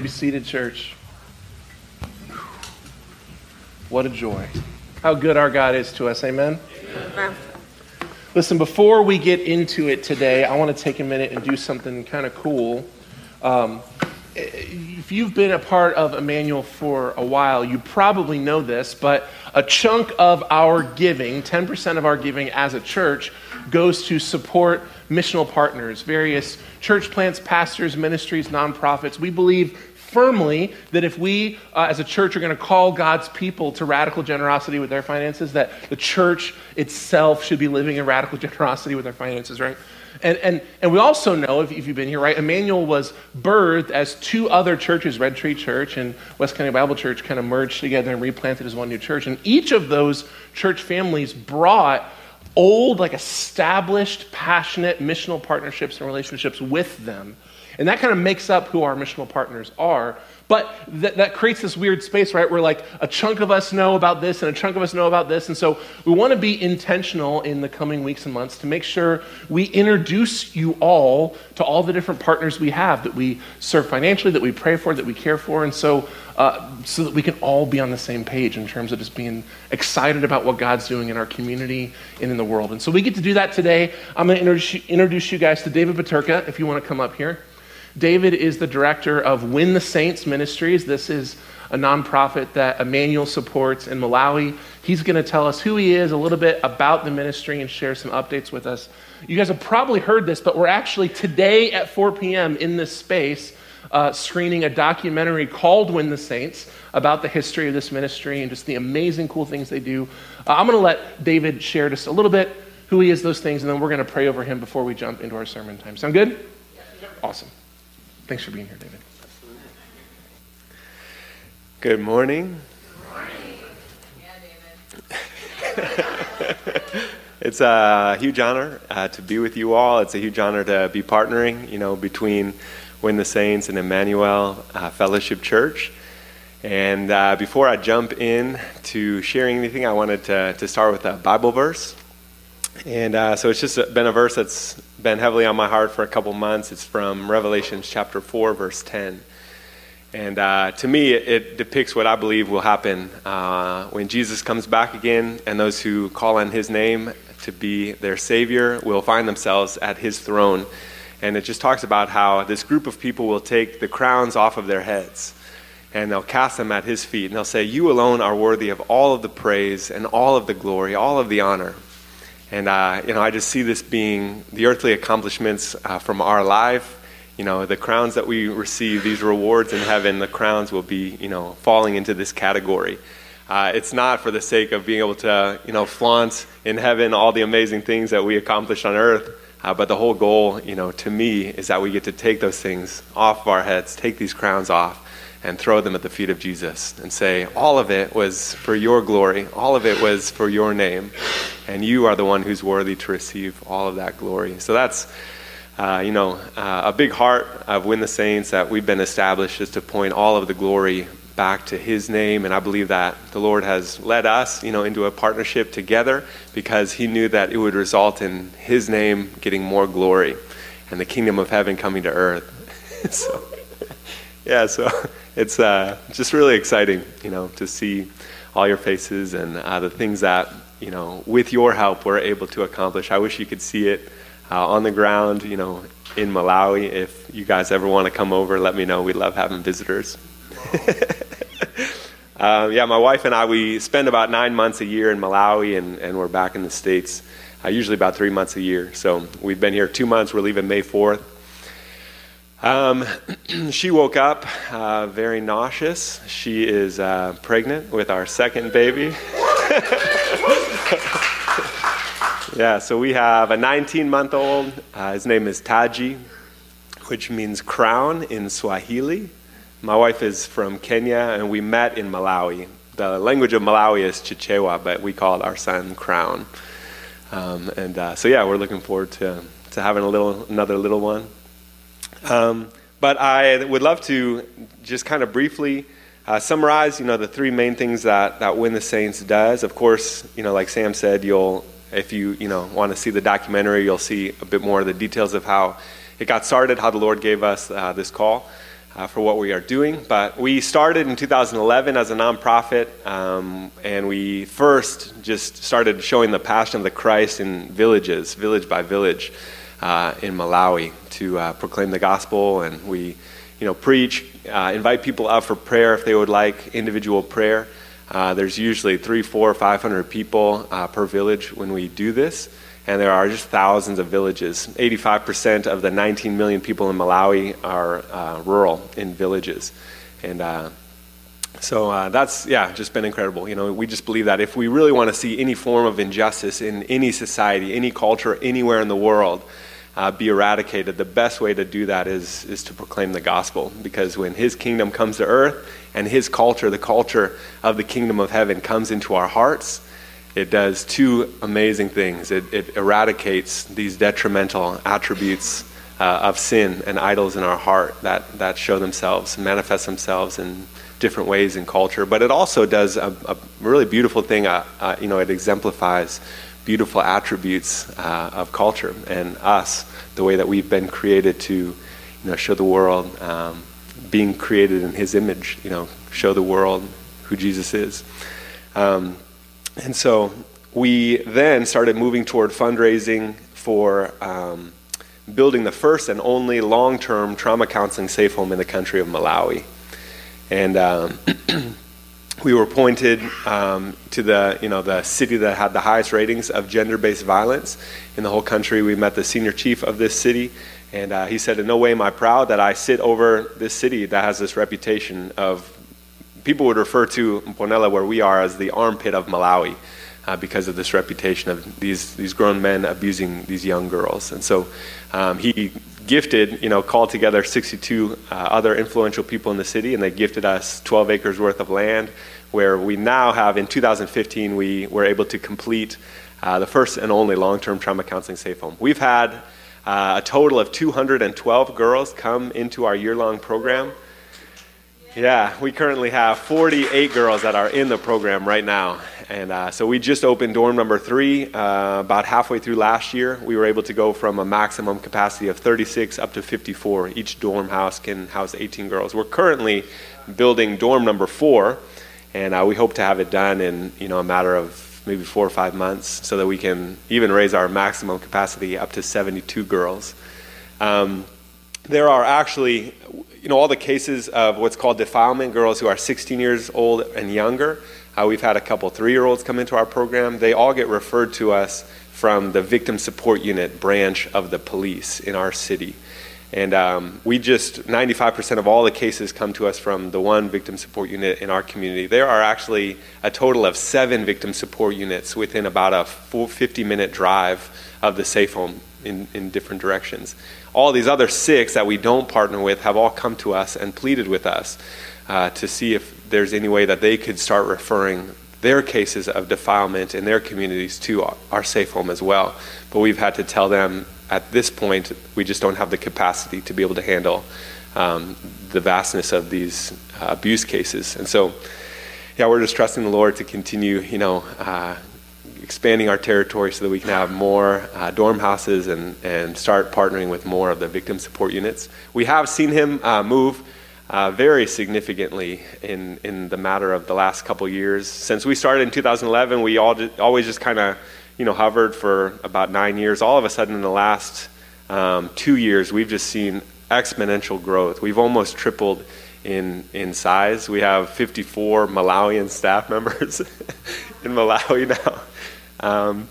may be seated, church. What a joy. How good our God is to us. Amen. Amen. Listen, before we get into it today, I want to take a minute and do something kind of cool. Um, if you've been a part of Emmanuel for a while, you probably know this, but a chunk of our giving, 10% of our giving as a church, goes to support missional partners, various church plants, pastors, ministries, nonprofits. We believe firmly that if we uh, as a church are going to call God's people to radical generosity with their finances, that the church itself should be living in radical generosity with their finances, right? And, and, and we also know, if, if you've been here, right, Emmanuel was birthed as two other churches, Red Tree Church and West County Bible Church, kind of merged together and replanted as one new church. And each of those church families brought old, like established, passionate missional partnerships and relationships with them. And that kind of makes up who our missional partners are. But that, that creates this weird space, right, where like a chunk of us know about this and a chunk of us know about this. And so we want to be intentional in the coming weeks and months to make sure we introduce you all to all the different partners we have that we serve financially, that we pray for, that we care for. And so, uh, so that we can all be on the same page in terms of just being excited about what God's doing in our community and in the world. And so we get to do that today. I'm going to introduce you, introduce you guys to David Paterka, if you want to come up here. David is the director of Win the Saints Ministries. This is a nonprofit that Emmanuel supports in Malawi. He's going to tell us who he is, a little bit about the ministry, and share some updates with us. You guys have probably heard this, but we're actually today at 4 p.m. in this space uh, screening a documentary called Win the Saints about the history of this ministry and just the amazing, cool things they do. Uh, I'm going to let David share just a little bit who he is, those things, and then we're going to pray over him before we jump into our sermon time. Sound good? Awesome. Thanks for being here, David. Good morning. Good morning. Yeah, David. it's a huge honor uh, to be with you all. It's a huge honor to be partnering, you know, between Win the Saints and Emmanuel uh, Fellowship Church. And uh, before I jump in to sharing anything, I wanted to, to start with a Bible verse. And uh, so it's just been a verse that's been heavily on my heart for a couple months. It's from Revelation chapter 4, verse 10. And uh, to me, it, it, depicts what I believe will happen uh, when Jesus comes back again, and those who call on his name to be their Savior will find themselves at his throne. And it just talks about how this group of people will take the crowns off of their heads and they'll cast them at his feet, and they'll say, You alone are worthy of all of the praise and all of the glory, all of the honor. And, uh, you know, I just see this being the earthly accomplishments uh, from our life. You know, the crowns that we receive, these rewards in heaven, the crowns will be, you know, falling into this category. Uh, it's not for the sake of being able to, you know, flaunt in heaven all the amazing things that we accomplished on earth. Uh, but the whole goal, you know, to me, is that we get to take those things off of our heads, take these crowns off, and throw them at the feet of Jesus and say, All of it was for your glory, all of it was for your name, and you are the one who's worthy to receive all of that glory. So that's. Uh, you know, uh, a big heart of Win the Saints that we've been established is to point all of the glory back to His name, and I believe that the Lord has led us, you know, into a partnership together because He knew that it would result in His name getting more glory and the kingdom of heaven coming to earth. so, yeah, so it's uh, just really exciting, you know, to see all your faces and uh, the things that, you know, with your help, we're able to accomplish. I wish you could see it uh, on the ground, you know, in Malawi. If you guys ever want to come over, let me know. We love having visitors. uh, yeah, my wife and I, we spend about nine months a year in Malawi, and, and we're back in the States, uh, usually about three months a year. So we've been here two months. We're leaving May 4th. Um, she woke up uh, very nauseous. She is uh, pregnant with our second baby. yeah, so we have a 19 month old. Uh, his name is Taji, which means crown in Swahili. My wife is from Kenya, and we met in Malawi. The language of Malawi is Chichewa, but we called our son Crown. Um, and uh, so, yeah, we're looking forward to, to having a little, another little one. Um, but I would love to just kind of briefly uh, summarize, you know, the three main things that, that Win the Saints does. Of course, you know, like Sam said, you'll, if you, you know, want to see the documentary, you'll see a bit more of the details of how it got started, how the Lord gave us uh, this call. uh, for what we are doing. But we started in 2011 as a nonprofit, um, and we first just started showing the passion of the Christ in villages, village by village, uh, in Malawi to uh, proclaim the gospel. And we, you know, preach, uh, invite people out for prayer if they would like individual prayer. Uh, there's usually three, four, five hundred people uh, per village when we do this and there are just thousands of villages. 85% of the 19 million people in Malawi are rural in villages. And so uh, that's, yeah, just been incredible. You know, we just believe that if we really want to see any form of injustice in any society, any culture, anywhere in the world, uh, be eradicated, the best way to do that is, is to proclaim the gospel. Because when His kingdom comes to earth and His culture, the culture of the kingdom of heaven, comes into our hearts, it does two amazing things. It, it eradicates these detrimental attributes uh, of sin and idols in our heart that, that show themselves, manifest themselves in different ways in culture. But it also does a, a really beautiful thing. Uh, uh, you know, it exemplifies beautiful attributes uh, of culture and us, the way that we've been created to, you know, show the world, um, being created in His image. You know, show the world who Jesus is. Um, and so we then started moving toward fundraising for um, building the first and only long term trauma counseling safe home in the country of Malawi. And um, we were pointed um, to the, you know, the city that had the highest ratings of gender based violence in the whole country. We met the senior chief of this city, and uh, he said, In no way am I proud that I sit over this city that has this reputation of people would refer to Mponela, where we are, as the armpit of Malawi. Uh, because of this reputation of these, these grown men abusing these young girls. And so um, he gifted, you know, called together 62 uh, other influential people in the city, and they gifted us 12 acres worth of land, where we now have, in 2015, we were able to complete uh, the first and only long term trauma counseling safe home. We've had uh, a total of 212 girls come into our year long program. Yeah, we currently have 48 girls that are in the program right now. And uh, so we just opened dorm number three uh, about halfway through last year. We were able to go from a maximum capacity of 36 up to 54. Each dorm house can house 18 girls. We're currently building dorm number four, and uh, we hope to have it done in you know a matter of maybe four or five months so that we can even raise our maximum capacity up to 72 girls. Um, there are actually you know, all the cases of what's called defilement, girls who are 16 years old and younger. Uh, we've had a couple three year olds come into our program. They all get referred to us from the victim support unit branch of the police in our city. And um, we just, 95% of all the cases come to us from the one victim support unit in our community. There are actually a total of seven victim support units within about a 50 minute drive of the safe home in, in different directions. All these other six that we don't partner with have all come to us and pleaded with us uh, to see if there's any way that they could start referring their cases of defilement in their communities to our safe home as well. But we've had to tell them at this point we just don't have the capacity to be able to handle um, the vastness of these uh, abuse cases. And so, yeah, we're just trusting the Lord to continue, you know, uh, expanding our territory so that we can have more uh, dorm houses and, and start partnering with more of the victim support units. We have seen him uh, move uh, very significantly in, in the matter of the last couple years. Since we started in 2011, we all always just kind of you know hovered for about nine years. All of a sudden, in the last um, two years, we've just seen exponential growth. We've almost tripled in in size. We have 54 Malawian staff members in Malawi now. Um,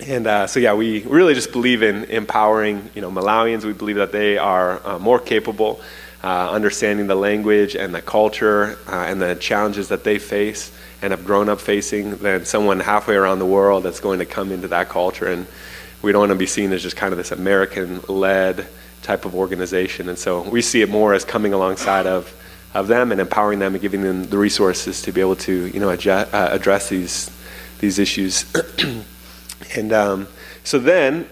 and uh, so, yeah, we really just believe in empowering, you know, Malawians. We believe that they are uh, more capable, uh, understanding the language and the culture uh, and the challenges that they face and have grown up facing than someone halfway around the world that's going to come into that culture. And we don't want to be seen as just kind of this American-led type of organization. And so we see it more as coming alongside of of them and empowering them and giving them the resources to be able to, you know, uh, address these these issues. and um, so then,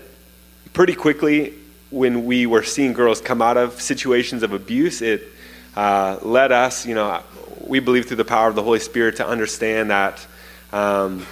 pretty quickly, when we were seeing girls come out of situations of abuse, it uh, led us, you know, we believe through the power of the Holy Spirit to understand that um,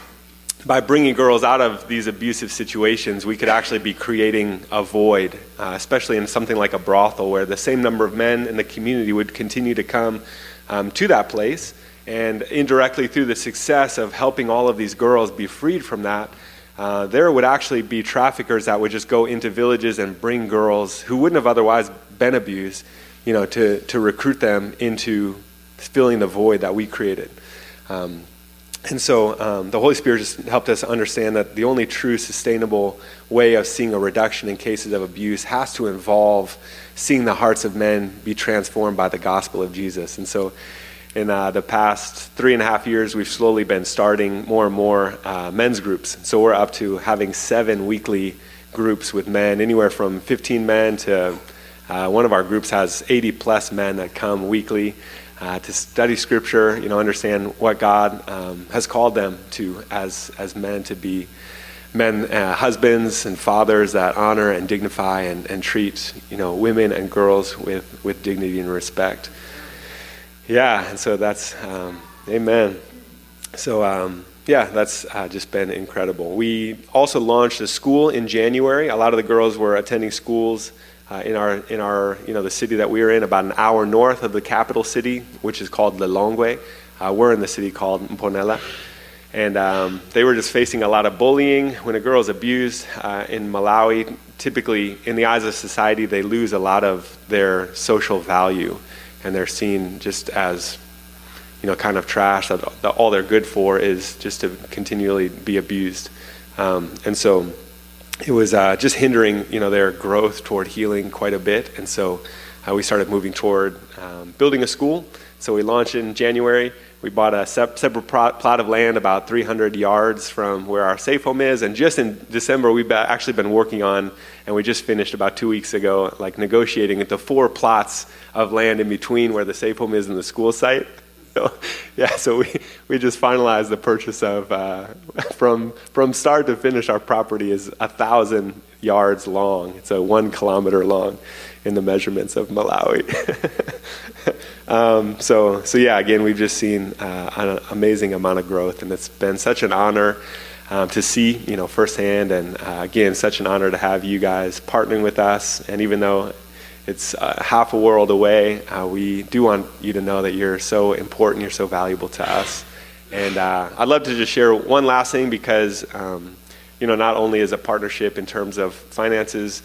by bringing girls out of these abusive situations, we could actually be creating a void, uh, especially in something like a brothel, where the same number of men in the community would continue to come um, to that place. And indirectly, through the success of helping all of these girls be freed from that, uh, there would actually be traffickers that would just go into villages and bring girls who wouldn't have otherwise been abused, you know, to, to recruit them into filling the void that we created. Um, and so um, the Holy Spirit just helped us understand that the only true sustainable way of seeing a reduction in cases of abuse has to involve seeing the hearts of men be transformed by the gospel of Jesus. And so in uh, the past three and a half years, we've slowly been starting more and more uh, men's groups. So we're up to having seven weekly groups with men, anywhere from 15 men to uh, one of our groups has 80 plus men that come weekly uh, to study Scripture, you know, understand what God um, has called them to as as men to be men, uh, husbands and fathers that honor and dignify and, and treat you know women and girls with with dignity and respect. Yeah, and so that's um, amen. So. Um, yeah, that's uh, just been incredible. We also launched a school in January. A lot of the girls were attending schools uh, in our in our you know the city that we are in, about an hour north of the capital city, which is called Lilongwe. Uh, we're in the city called Mponela, and um, they were just facing a lot of bullying. When a girl is abused uh, in Malawi, typically in the eyes of society, they lose a lot of their social value, and they're seen just as you know kind of trash. That, that all they're good for is just to continually be abused, um, and so it was uh, just hindering you know their growth toward healing quite a bit. And so uh, we started moving toward um, building a school. So we launched in january we bought a separate plot of land about 300 yards from where our safe home is and just in december we've actually been working on and we just finished about two weeks ago like negotiating the four plots of land in between where the safe home is and the school site so, yeah, so we, we just finalized the purchase of, uh, from, from start to finish, our property is a thousand yards long. It's a one kilometer long in the measurements of Malawi. um, so, so yeah, again, we've just seen uh, an amazing amount of growth, and it's been such an honor um, to see, you know, firsthand, and uh, again, such an honor to have you guys partnering with us. And even though it's uh, half a world away. Uh, we do want you to know that you're so important, you're so valuable to us. And uh, I'd love to just share one last thing because, um, you know, not only is a partnership in terms of finances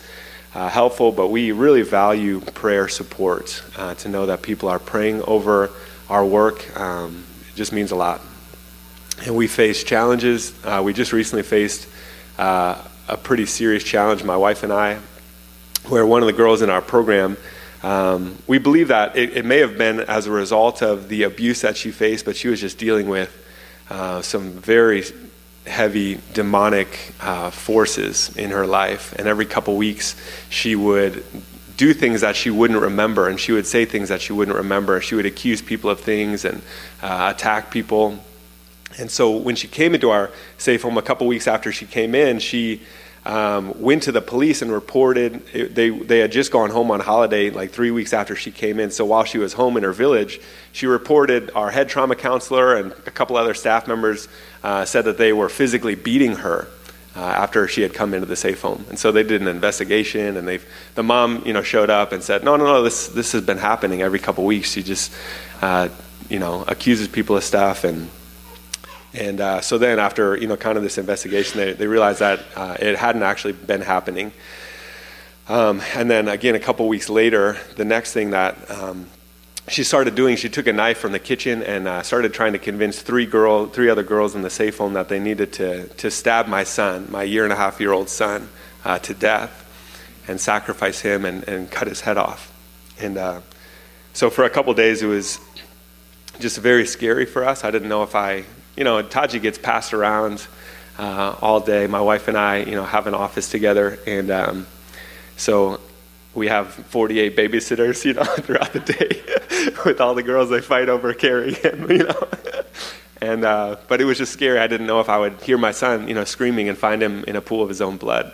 uh, helpful, but we really value prayer support. Uh, to know that people are praying over our work um, it just means a lot. And we face challenges. Uh, we just recently faced a pretty serious challenge, my wife and I, where one of the girls in our program, um, we believe that it, it, may have been as a result of the abuse that she faced, but she was just dealing with uh, some very heavy demonic uh, forces in her life. And every couple weeks, she would do things that she wouldn't remember, and she would say things that she wouldn't remember. She would accuse people of things and uh, attack people. And so when she came into our safe home a couple weeks after she came in, she um, went to the police and reported it, they, they had just gone home on holiday like three weeks after she came in. So while she was home in her village she reported our head trauma counselor and a couple other staff members uh, said that they were physically beating her uh, after she had come into the safe home. And so they did an investigation and they the mom you know showed up and said no no no this this has been happening every couple weeks. She just uh, you know accuses people of stuff and and uh, so then, after you know, kind of this investigation, they, they realized that uh, it hadn't actually been happening. Um, and then again, a couple weeks later, the next thing that um, she started doing, she took a knife from the kitchen and uh, started trying to convince three girl, three other girls in the safe home that they needed to to stab my son, my year and a half year old son, uh, to death, and sacrifice him and, and cut his head off. And uh, so for a couple days, it was just very scary for us. I didn't know if I you know, Taji gets passed around uh, all day. My wife and I, you know, have an office together, and um, so we have 48 babysitters, you know, throughout the day with all the girls they fight over carrying him, you know. and uh, but it was just scary. I didn't know if I would hear my son, you know, screaming and find him in a pool of his own blood.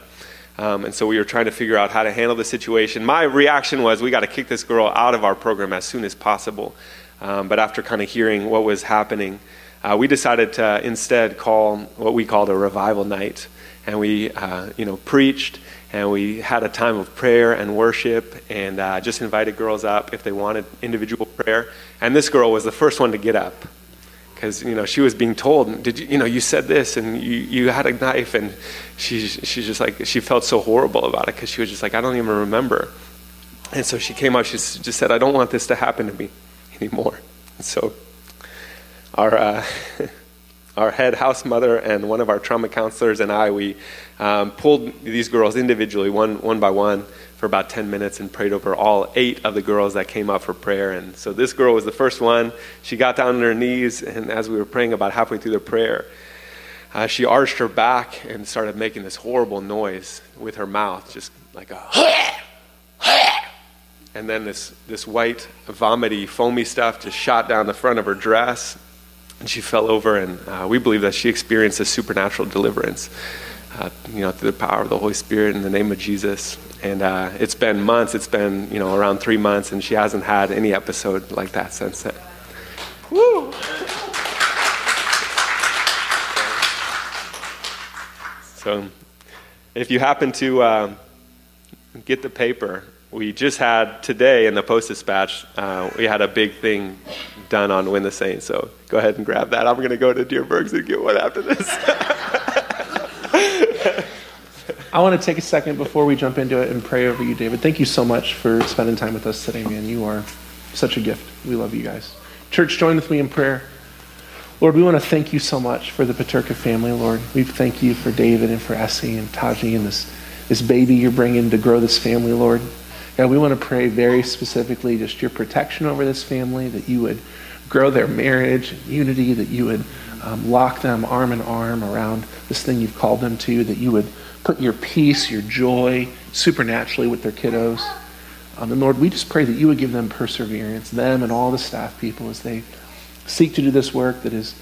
Um, and so we were trying to figure out how to handle the situation. My reaction was, we got to kick this girl out of our program as soon as possible. Um, but after kind of hearing what was happening, uh, we decided to instead call what we called a revival night. And we, uh, you know, preached and we had a time of prayer and worship and uh, just invited girls up if they wanted individual prayer. And this girl was the first one to get up because you know she was being told, "Did you, you know you said this and you, you had a knife?" And she, she's just like she felt so horrible about it because she was just like, "I don't even remember." And so she came up. She just said, "I don't want this to happen to me anymore." And so our uh, our head house mother and one of our trauma counselors and I we um, pulled these girls individually, one one by one for about 10 minutes and prayed over all eight of the girls that came up for prayer. And so this girl was the first one. She got down on her knees, and as we were praying about halfway through the prayer, uh, she arched her back and started making this horrible noise with her mouth, just like a. and then this, this white, vomity, foamy stuff just shot down the front of her dress. And she fell over, and uh, we believe that she experienced a supernatural deliverance, uh, you know, through the power of the Holy Spirit in the name of Jesus. And uh, it's been months, it's been, you know, around three months, and she hasn't had any episode like that since then. Woo! So, if you happen to uh, get the paper, we just had today in the Post Dispatch, uh, we had a big thing done on Win the Saints. So go ahead and grab that. I'm going to go to Dierbergs and get one after this. I want to take a second before we jump into it and pray over you, David. Thank you so much for spending time with us today, man. You are such a gift. We love you guys. Church, join with me in prayer. Lord, we want to thank you so much for the Paterka family, Lord. We thank you for David and for Essie and Taji and this, this baby you're bringing to grow this family, Lord. God, we want to pray very specifically just your protection over this family, that you would grow their marriage and unity, that you would um, lock them arm in arm around this thing you've called them to, that you would put your peace, your joy supernaturally with their kiddos. Um, and Lord, we just pray that you would give them perseverance, them and all the staff people, as they seek to do this work that is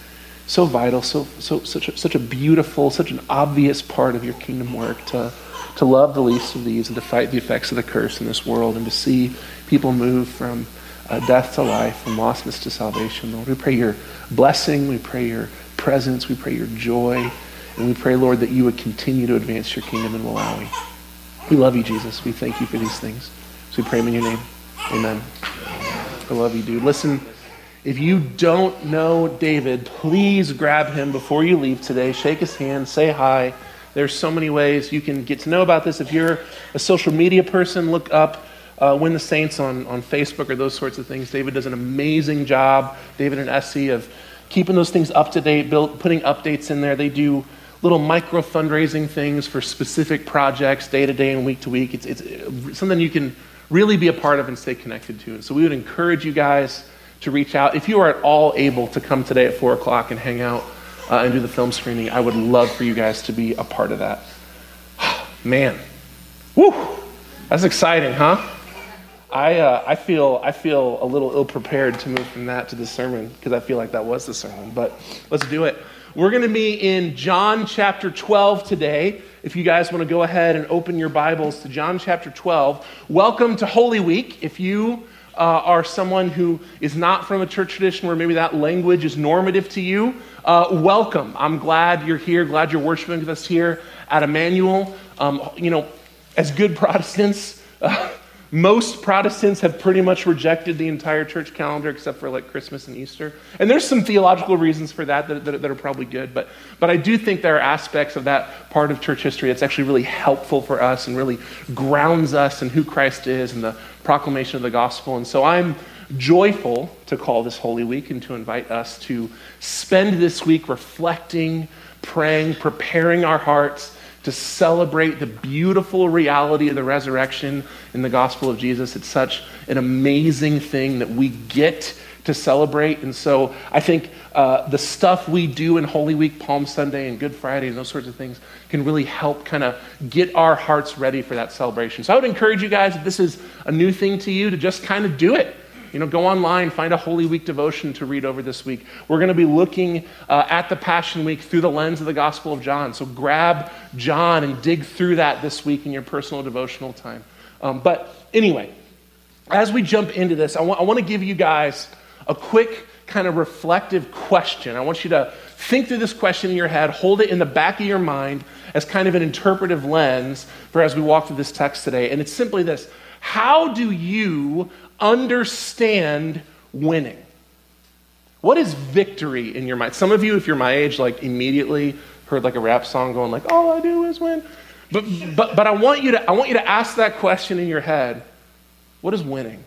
so vital, so, so such, a, such a beautiful, such an obvious part of your kingdom work to, to love the least of these and to fight the effects of the curse in this world and to see people move from uh, death to life, from lostness to salvation. Lord, we pray your blessing, we pray your presence, we pray your joy. And we pray, Lord, that you would continue to advance your kingdom in Malawi. We love you, Jesus. We thank you for these things. So we pray in your name. Amen. I love you, dude. Listen, if you don't know David, please grab him before you leave today. Shake his hand, say hi. There's so many ways you can get to know about this. If you're a social media person, look up uh, Win the Saints on, on Facebook or those sorts of things. David does an amazing job, David and Essie, of keeping those things up to date, build, putting updates in there. They do little micro fundraising things for specific projects day to day and week to week. It's, it's something you can really be a part of and stay connected to. And so we would encourage you guys to reach out. If you are at all able to come today at 4 o'clock and hang out uh, and do the film screening, I would love for you guys to be a part of that. Man, woo, that's exciting, huh? I, uh, I, feel, I feel a little ill prepared to move from that to the sermon because I feel like that was the sermon, but let's do it. We're going to be in John chapter 12 today. If you guys want to go ahead and open your Bibles to John chapter 12, welcome to Holy Week. If you uh, are someone who is not from a church tradition where maybe that language is normative to you, uh, welcome. I'm glad you're here, glad you're worshiping with us here at Emmanuel. Um, you know, as good Protestants, uh, most Protestants have pretty much rejected the entire church calendar except for like Christmas and Easter. And there's some theological reasons for that that, that, that are probably good. But, but I do think there are aspects of that part of church history that's actually really helpful for us and really grounds us in who Christ is and the proclamation of the gospel. And so I'm joyful to call this Holy Week and to invite us to spend this week reflecting, praying, preparing our hearts to celebrate the beautiful reality of the resurrection in the gospel of Jesus. It's such an amazing thing that we get to celebrate. And so I think uh, the stuff we do in Holy Week, Palm Sunday, and Good Friday, and those sorts of things can really help kind of get our hearts ready for that celebration. So I would encourage you guys, if this is a new thing to you, to just kind of do it you know, go online, find a Holy Week devotion to read over this week. We're going to be looking uh, at the Passion Week through the lens of the Gospel of John. So grab John and dig through that this week in your personal devotional time. Um, but anyway, as we jump into this, I want, I want to give you guys a quick kind of reflective question. I want you to think through this question in your head, hold it in the back of your mind as kind of an interpretive lens for as we walk through this text today. And it's simply this How do you understand winning? What is victory in your mind? Some of you, if you're my age, like immediately heard like a rap song going like, all I do is win. But, but, but I, want you to, I want you to ask that question in your head. What is winning?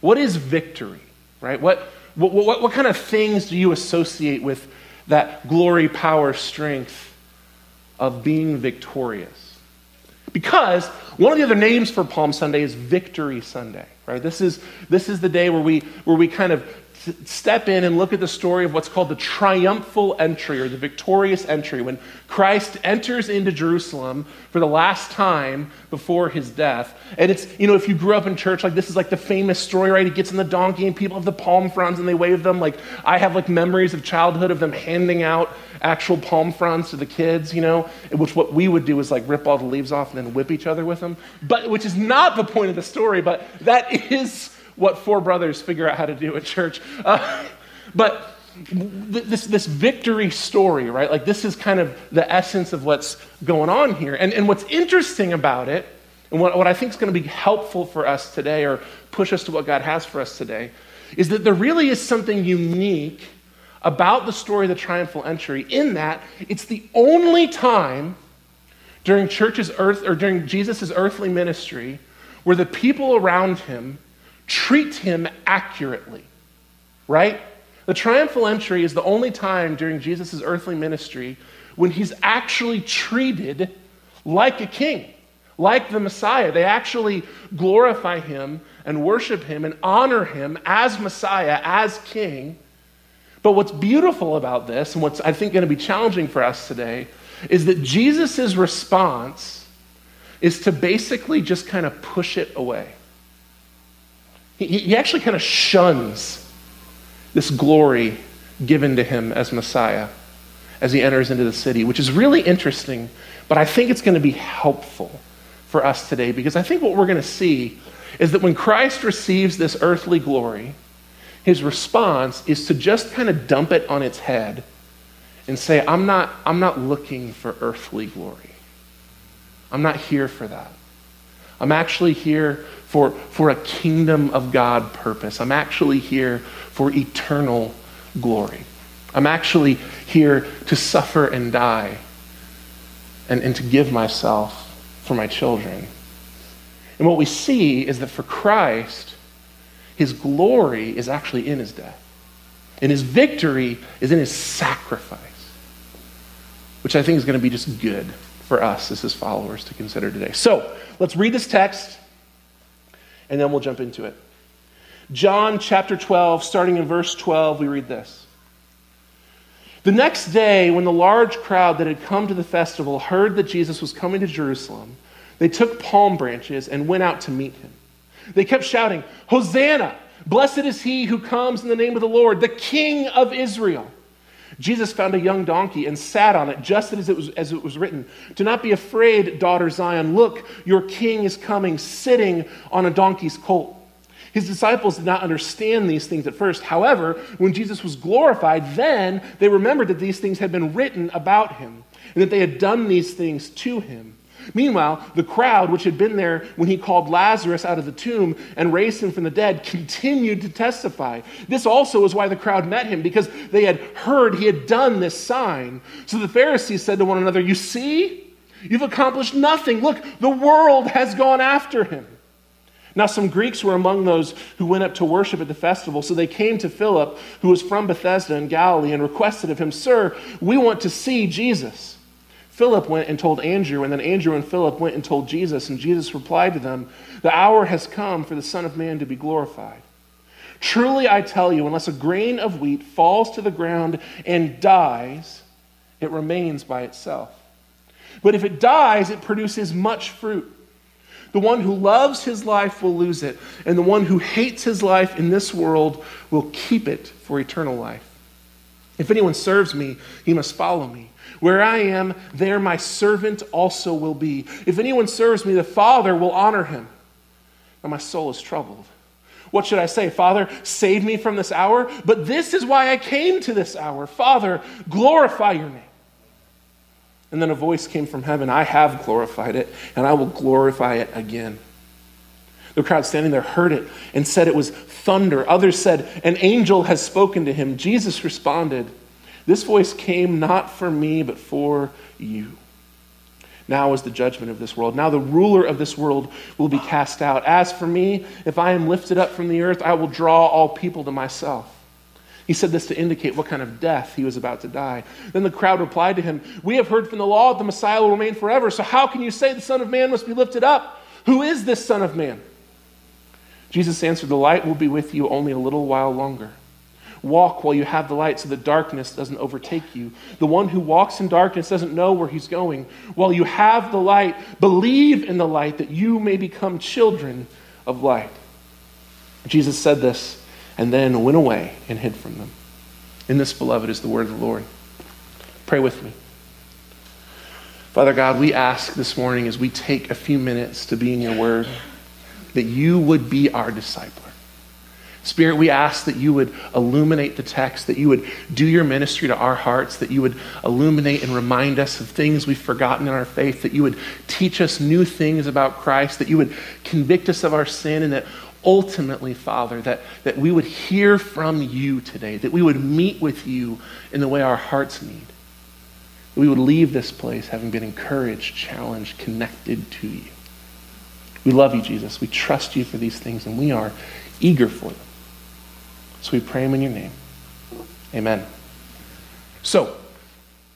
What is victory? Right? What, what, what, what kind of things do you associate with that glory, power, strength of being victorious? Because one of the other names for Palm Sunday is Victory Sunday, right? This is, this is the day where we, where we kind of step in and look at the story of what's called the triumphal entry or the victorious entry when Christ enters into Jerusalem for the last time before his death. And it's, you know, if you grew up in church, like this is like the famous story, right? He gets in the donkey and people have the palm fronds and they wave them. Like I have like memories of childhood of them handing out actual palm fronds to the kids, you know, which what we would do is like rip all the leaves off and then whip each other with them. But which is not the point of the story, but that is what four brothers figure out how to do at church. Uh, but this, this victory story, right? Like, this is kind of the essence of what's going on here. And, and what's interesting about it, and what, what I think is going to be helpful for us today, or push us to what God has for us today, is that there really is something unique about the story of the triumphal entry in that it's the only time during church's earth or during Jesus' earthly ministry where the people around him treat him accurately, right? The triumphal entry is the only time during Jesus' earthly ministry when he's actually treated like a king, like the Messiah. They actually glorify him and worship him and honor him as Messiah, as king. But what's beautiful about this, and what's I think going to be challenging for us today, is that Jesus' response is to basically just kind of push it away. He, he actually kind of shuns this glory given to him as Messiah as he enters into the city, which is really interesting, but I think it's going to be helpful for us today because I think what we're going to see is that when Christ receives this earthly glory, his response is to just kind of dump it on its head and say, I'm not, I'm not looking for earthly glory. I'm not here for that. I'm actually here for, for a kingdom of God purpose. I'm actually here for eternal glory. I'm actually here to suffer and die and, and to give myself for my children. And what we see is that for Christ, his glory is actually in his death. And his victory is in his sacrifice, which I think is going to be just good for us as his followers to consider today. So let's read this text and then we'll jump into it. John chapter 12, starting in verse 12, we read this. The next day, when the large crowd that had come to the festival heard that Jesus was coming to Jerusalem, they took palm branches and went out to meet him. They kept shouting, Hosanna! Blessed is he who comes in the name of the Lord, the King of Israel. Jesus found a young donkey and sat on it, just as it, was, as it was written Do not be afraid, daughter Zion. Look, your king is coming, sitting on a donkey's colt. His disciples did not understand these things at first. However, when Jesus was glorified, then they remembered that these things had been written about him and that they had done these things to him. Meanwhile, the crowd, which had been there when he called Lazarus out of the tomb and raised him from the dead, continued to testify. This also is why the crowd met him, because they had heard he had done this sign. So the Pharisees said to one another, You see, you've accomplished nothing. Look, the world has gone after him. Now, some Greeks were among those who went up to worship at the festival, so they came to Philip, who was from Bethsaida in Galilee, and requested of him, Sir, we want to see Jesus. Philip went and told Andrew, and then Andrew and Philip went and told Jesus, and Jesus replied to them, The hour has come for the Son of Man to be glorified. Truly I tell you, unless a grain of wheat falls to the ground and dies, it remains by itself. But if it dies, it produces much fruit. The one who loves his life will lose it, and the one who hates his life in this world will keep it for eternal life. If anyone serves me, he must follow me. Where I am, there my servant also will be. If anyone serves me, the Father will honor him. My soul is troubled. What should I say? Father, save me from this hour? But this is why I came to this hour. Father, glorify your name. And then a voice came from heaven I have glorified it, and I will glorify it again. The crowd standing there heard it and said it was thunder. Others said, An angel has spoken to him. Jesus responded, This voice came not for me, but for you. Now is the judgment of this world. Now the ruler of this world will be cast out. As for me, if I am lifted up from the earth, I will draw all people to myself. He said this to indicate what kind of death he was about to die. Then the crowd replied to him, We have heard from the law that the Messiah will remain forever, so how can you say the Son of Man must be lifted up? Who is this Son of Man? Jesus answered, The light will be with you only a little while longer. Walk while you have the light so that darkness doesn't overtake you. The one who walks in darkness doesn't know where he's going. While you have the light, believe in the light that you may become children of light. Jesus said this and then went away and hid from them. In this, beloved, is the word of the Lord. Pray with me. Father God, we ask this morning as we take a few minutes to be in your word that you would be our discipler. Spirit, we ask that you would illuminate the text, that you would do your ministry to our hearts, that you would illuminate and remind us of things we've forgotten in our faith, that you would teach us new things about Christ, that you would convict us of our sin, and that ultimately, Father, that, that we would hear from you today, that we would meet with you in the way our hearts need. That we would leave this place having been encouraged, challenged, connected to you. We love you, Jesus. We trust you for these things, and we are eager for them. So we pray them in your name. Amen. So,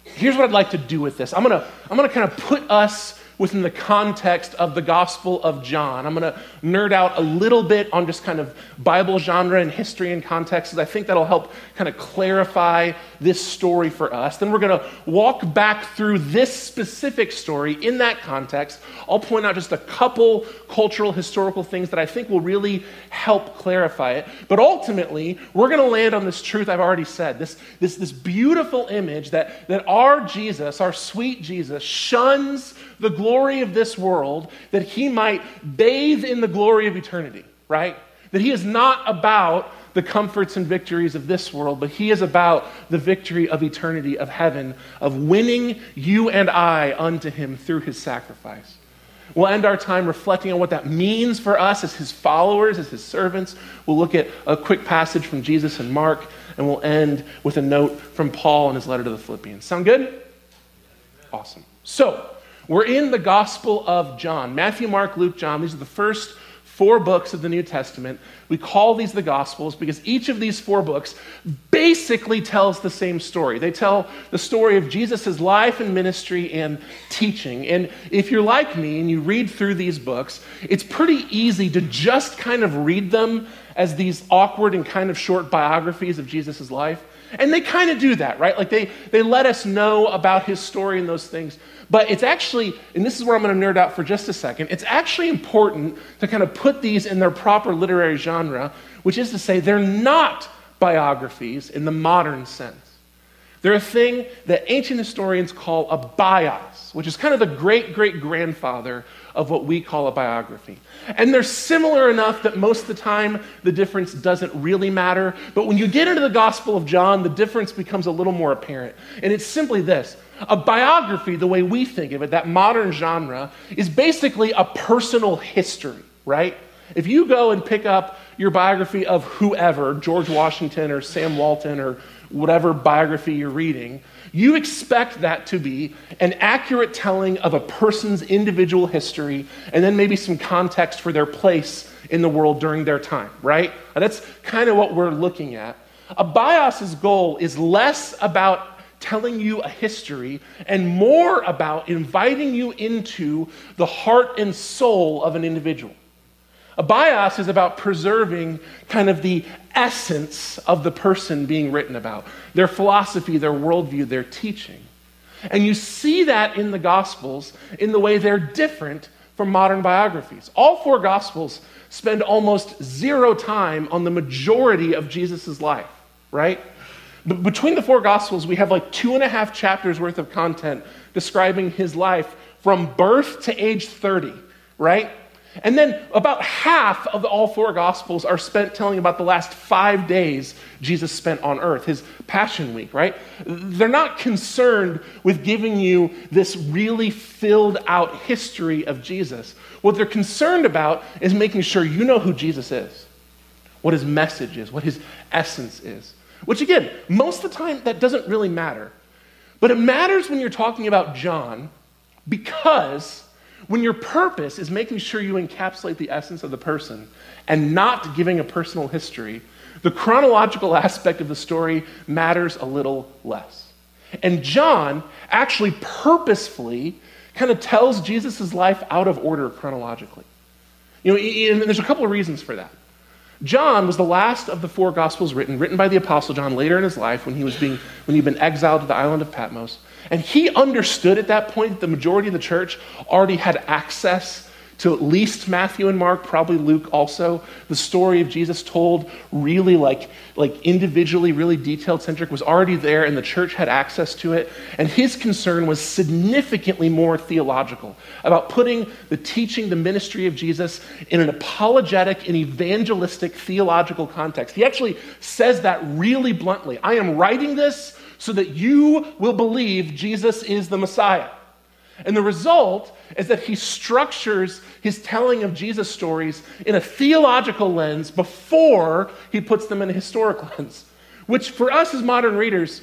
here's what I'd like to do with this. I'm going to I'm going to kind of put us within the context of the Gospel of John. I'm going to nerd out a little bit on just kind of Bible genre and history and context, because I think that'll help kind of clarify this story for us. Then we're going to walk back through this specific story in that context. I'll point out just a couple cultural, historical things that I think will really help clarify it. But ultimately, we're going to land on this truth I've already said this, this, this beautiful image that, that our Jesus, our sweet Jesus, shuns the glory of this world that he might bathe in the glory of eternity, right? That he is not about the comforts and victories of this world, but he is about the victory of eternity, of heaven, of winning you and I unto him through his sacrifice. We'll end our time reflecting on what that means for us as his followers, as his servants. We'll look at a quick passage from Jesus and Mark, and we'll end with a note from Paul in his letter to the Philippians. Sound good? Awesome. So, we're in the Gospel of John. Matthew, Mark, Luke, John. These are the first four books of the New Testament. We call these the Gospels because each of these four books basically tells the same story. They tell the story of Jesus' life and ministry and teaching. And if you're like me and you read through these books, it's pretty easy to just kind of read them as these awkward and kind of short biographies of Jesus' life. And they kind of do that, right? Like they, they let us know about his story and those things. But it's actually, and this is where I'm going to nerd out for just a second, it's actually important to kind of put these in their proper literary genre, which is to say, they're not biographies in the modern sense. They're a thing that ancient historians call a bios, which is kind of the great great grandfather of what we call a biography. And they're similar enough that most of the time the difference doesn't really matter. But when you get into the Gospel of John, the difference becomes a little more apparent. And it's simply this a biography, the way we think of it, that modern genre, is basically a personal history, right? If you go and pick up your biography of whoever, George Washington or Sam Walton or whatever biography you're reading, you expect that to be an accurate telling of a person's individual history and then maybe some context for their place in the world during their time, right? That's kind of what we're looking at. A bios's goal is less about telling you a history and more about inviting you into the heart and soul of an individual. A bios is about preserving kind of the essence of the person being written about, their philosophy, their worldview, their teaching. And you see that in the Gospels in the way they're different from modern biographies. All four Gospels spend almost zero time on the majority of Jesus' life, right? But between the four Gospels, we have like two and a half chapters worth of content describing his life from birth to age 30, right? And then about half of all four Gospels are spent telling about the last five days Jesus spent on earth, his Passion Week, right? They're not concerned with giving you this really filled out history of Jesus. What they're concerned about is making sure you know who Jesus is, what his message is, what his essence is. Which, again, most of the time, that doesn't really matter. But it matters when you're talking about John because when your purpose is making sure you encapsulate the essence of the person and not giving a personal history, the chronological aspect of the story matters a little less. And John actually purposefully kind of tells Jesus' life out of order chronologically. You know, and there's a couple of reasons for that. John was the last of the four gospels written, written by the apostle John later in his life when he was being when he'd been exiled to the island of Patmos. And he understood at that point that the majority of the church already had access to at least Matthew and Mark, probably Luke also. The story of Jesus told really like, like individually, really detailed centric was already there, and the church had access to it. And his concern was significantly more theological about putting the teaching, the ministry of Jesus in an apologetic and evangelistic theological context. He actually says that really bluntly. I am writing this so that you will believe Jesus is the Messiah. And the result is that he structures his telling of Jesus stories in a theological lens before he puts them in a historic lens, which for us as modern readers,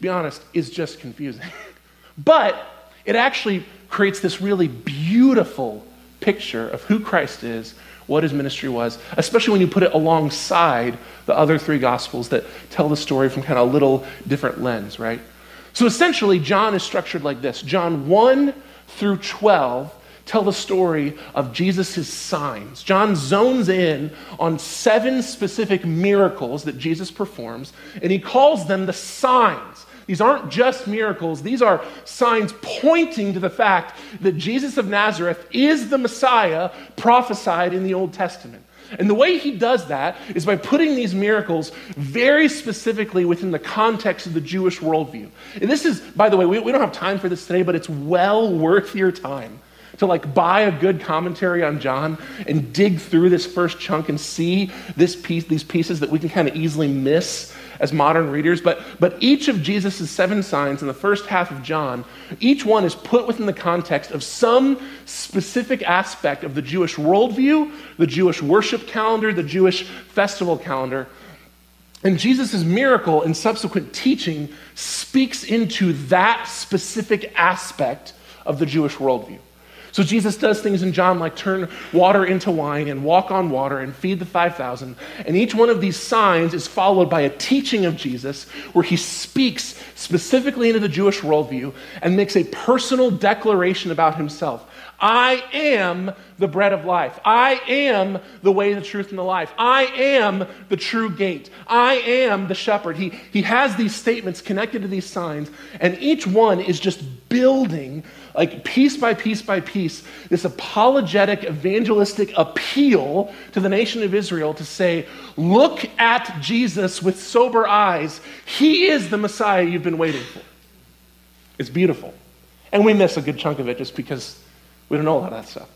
be honest, is just confusing. but it actually creates this really beautiful picture of who Christ is, what his ministry was, especially when you put it alongside the other three gospels that tell the story from kind of a little different lens, right? So essentially, John is structured like this John 1 through 12 tell the story of Jesus' signs. John zones in on seven specific miracles that Jesus performs, and he calls them the signs. These aren't just miracles, these are signs pointing to the fact that Jesus of Nazareth is the Messiah prophesied in the Old Testament. And the way he does that is by putting these miracles very specifically within the context of the Jewish worldview. And this is, by the way, we, we don't have time for this today, but it's well worth your time to like buy a good commentary on John and dig through this first chunk and see this piece, these pieces that we can kind of easily miss as modern readers. But, but each of Jesus' seven signs in the first half of John, each one is put within the context of some specific aspect of the Jewish worldview, the Jewish worship calendar, the Jewish festival calendar. And Jesus' miracle and subsequent teaching speaks into that specific aspect of the Jewish worldview. So Jesus does things in John like turn water into wine and walk on water and feed the 5,000. And each one of these signs is followed by a teaching of Jesus where he speaks specifically into the Jewish worldview and makes a personal declaration about himself. I am the bread of life. I am the way, the truth, and the life. I am the true gate. I am the shepherd. He, he has these statements connected to these signs, and each one is just building like piece by piece by piece, this apologetic, evangelistic appeal to the nation of Israel to say, look at Jesus with sober eyes. He is the Messiah you've been waiting for. It's beautiful. And we miss a good chunk of it just because we don't know a lot of that stuff.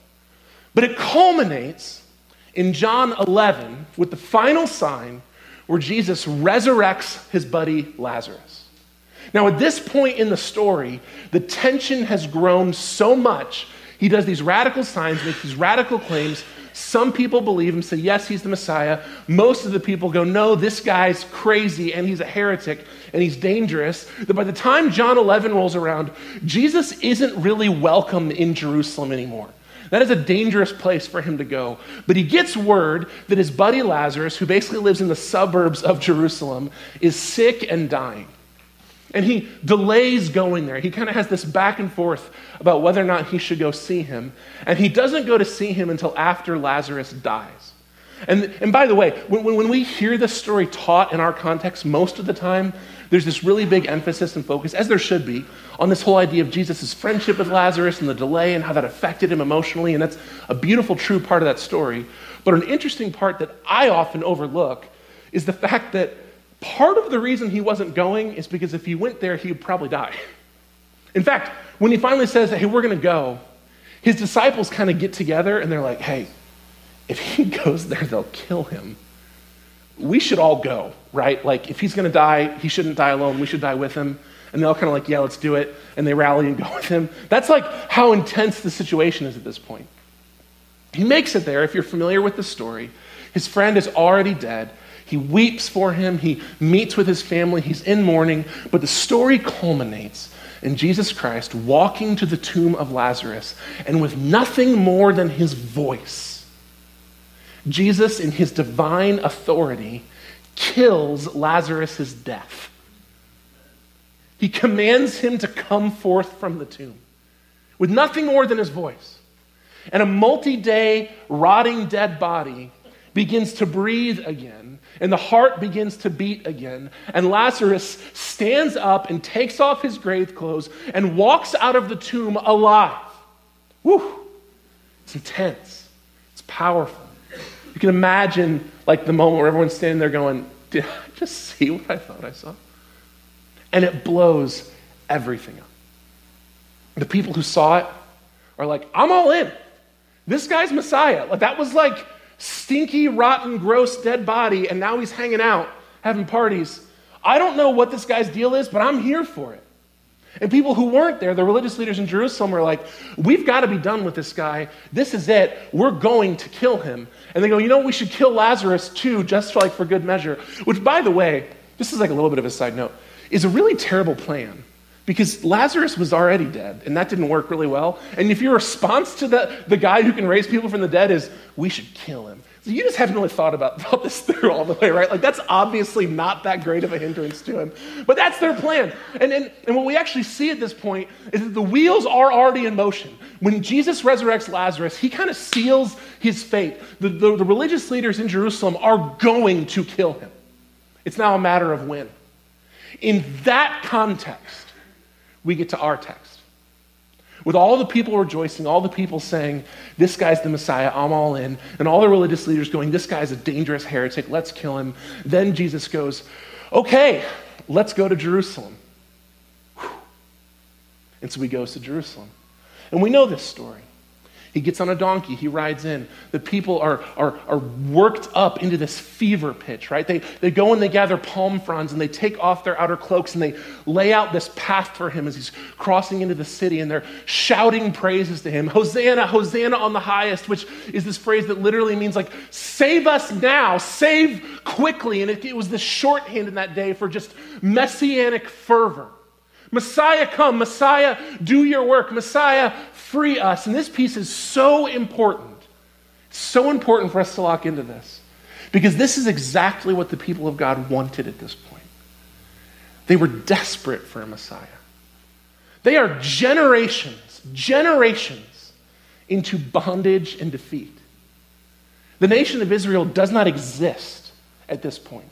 But it culminates in John 11 with the final sign where Jesus resurrects his buddy Lazarus. Now, at this point in the story, the tension has grown so much. He does these radical signs, makes these radical claims. Some people believe him, say, yes, he's the Messiah. Most of the people go, no, this guy's crazy and he's a heretic and he's dangerous. That by the time John 11 rolls around, Jesus isn't really welcome in Jerusalem anymore. That is a dangerous place for him to go. But he gets word that his buddy Lazarus, who basically lives in the suburbs of Jerusalem, is sick and dying. And he delays going there. He kind of has this back and forth about whether or not he should go see him. And he doesn't go to see him until after Lazarus dies. And, and by the way, when, when we hear this story taught in our context, most of the time, there's this really big emphasis and focus, as there should be, on this whole idea of Jesus' friendship with Lazarus and the delay and how that affected him emotionally. And that's a beautiful, true part of that story. But an interesting part that I often overlook is the fact that Part of the reason he wasn't going is because if he went there, he would probably die. In fact, when he finally says, hey, we're going to go, his disciples kind of get together and they're like, hey, if he goes there, they'll kill him. We should all go, right? Like, if he's going to die, he shouldn't die alone. We should die with him. And they're all kind of like, yeah, let's do it. And they rally and go with him. That's like how intense the situation is at this point. He makes it there, if you're familiar with the story. His friend is already dead. He weeps for him. He meets with his family. He's in mourning. But the story culminates in Jesus Christ walking to the tomb of Lazarus and with nothing more than his voice, Jesus, in his divine authority, kills Lazarus' death. He commands him to come forth from the tomb with nothing more than his voice. And a multi day, rotting dead body begins to breathe again, and the heart begins to beat again. And Lazarus stands up and takes off his grave clothes and walks out of the tomb alive. Woo! It's intense, it's powerful. You can imagine, like, the moment where everyone's standing there going, Did I just see what I thought I saw? And it blows everything up. The people who saw it are like, I'm all in. This guy's Messiah. Like, that was like stinky, rotten, gross, dead body, and now he's hanging out, having parties. I don't know what this guy's deal is, but I'm here for it. And people who weren't there, the religious leaders in Jerusalem, were like, We've got to be done with this guy. This is it. We're going to kill him. And they go, You know, we should kill Lazarus too, just like for good measure. Which, by the way, this is like a little bit of a side note, is a really terrible plan because Lazarus was already dead, and that didn't work really well. And if your response to the, the guy who can raise people from the dead is, we should kill him. So you just haven't really thought about, thought this through all the way, right? Like, that's obviously not that great of a hindrance to him. But that's their plan. And, and, and what we actually see at this point is that the wheels are already in motion. When Jesus resurrects Lazarus, he kind of seals his fate. The, the, the religious leaders in Jerusalem are going to kill him. It's now a matter of when. In that context, we get to our text. With all the people rejoicing, all the people saying, This guy's the Messiah, I'm all in, and all the religious leaders going, This guy's a dangerous heretic, let's kill him. Then Jesus goes, Okay, let's go to Jerusalem. And so he goes to Jerusalem. And we know this story. He gets on a donkey, he rides in. The people are, are, are worked up into this fever pitch, right? They, they go and they gather palm fronds and they take off their outer cloaks and they lay out this path for him as he's crossing into the city and they're shouting praises to him. Hosanna, Hosanna on the highest, which is this phrase that literally means like, save us now, save quickly. And it, it was the shorthand in that day for just messianic fervor. Messiah, come. Messiah, do your work. Messiah, free us. And this piece is so important. So important for us to lock into this. Because this is exactly what the people of God wanted at this point. They were desperate for a Messiah. They are generations, generations into bondage and defeat. The nation of Israel does not exist at this point.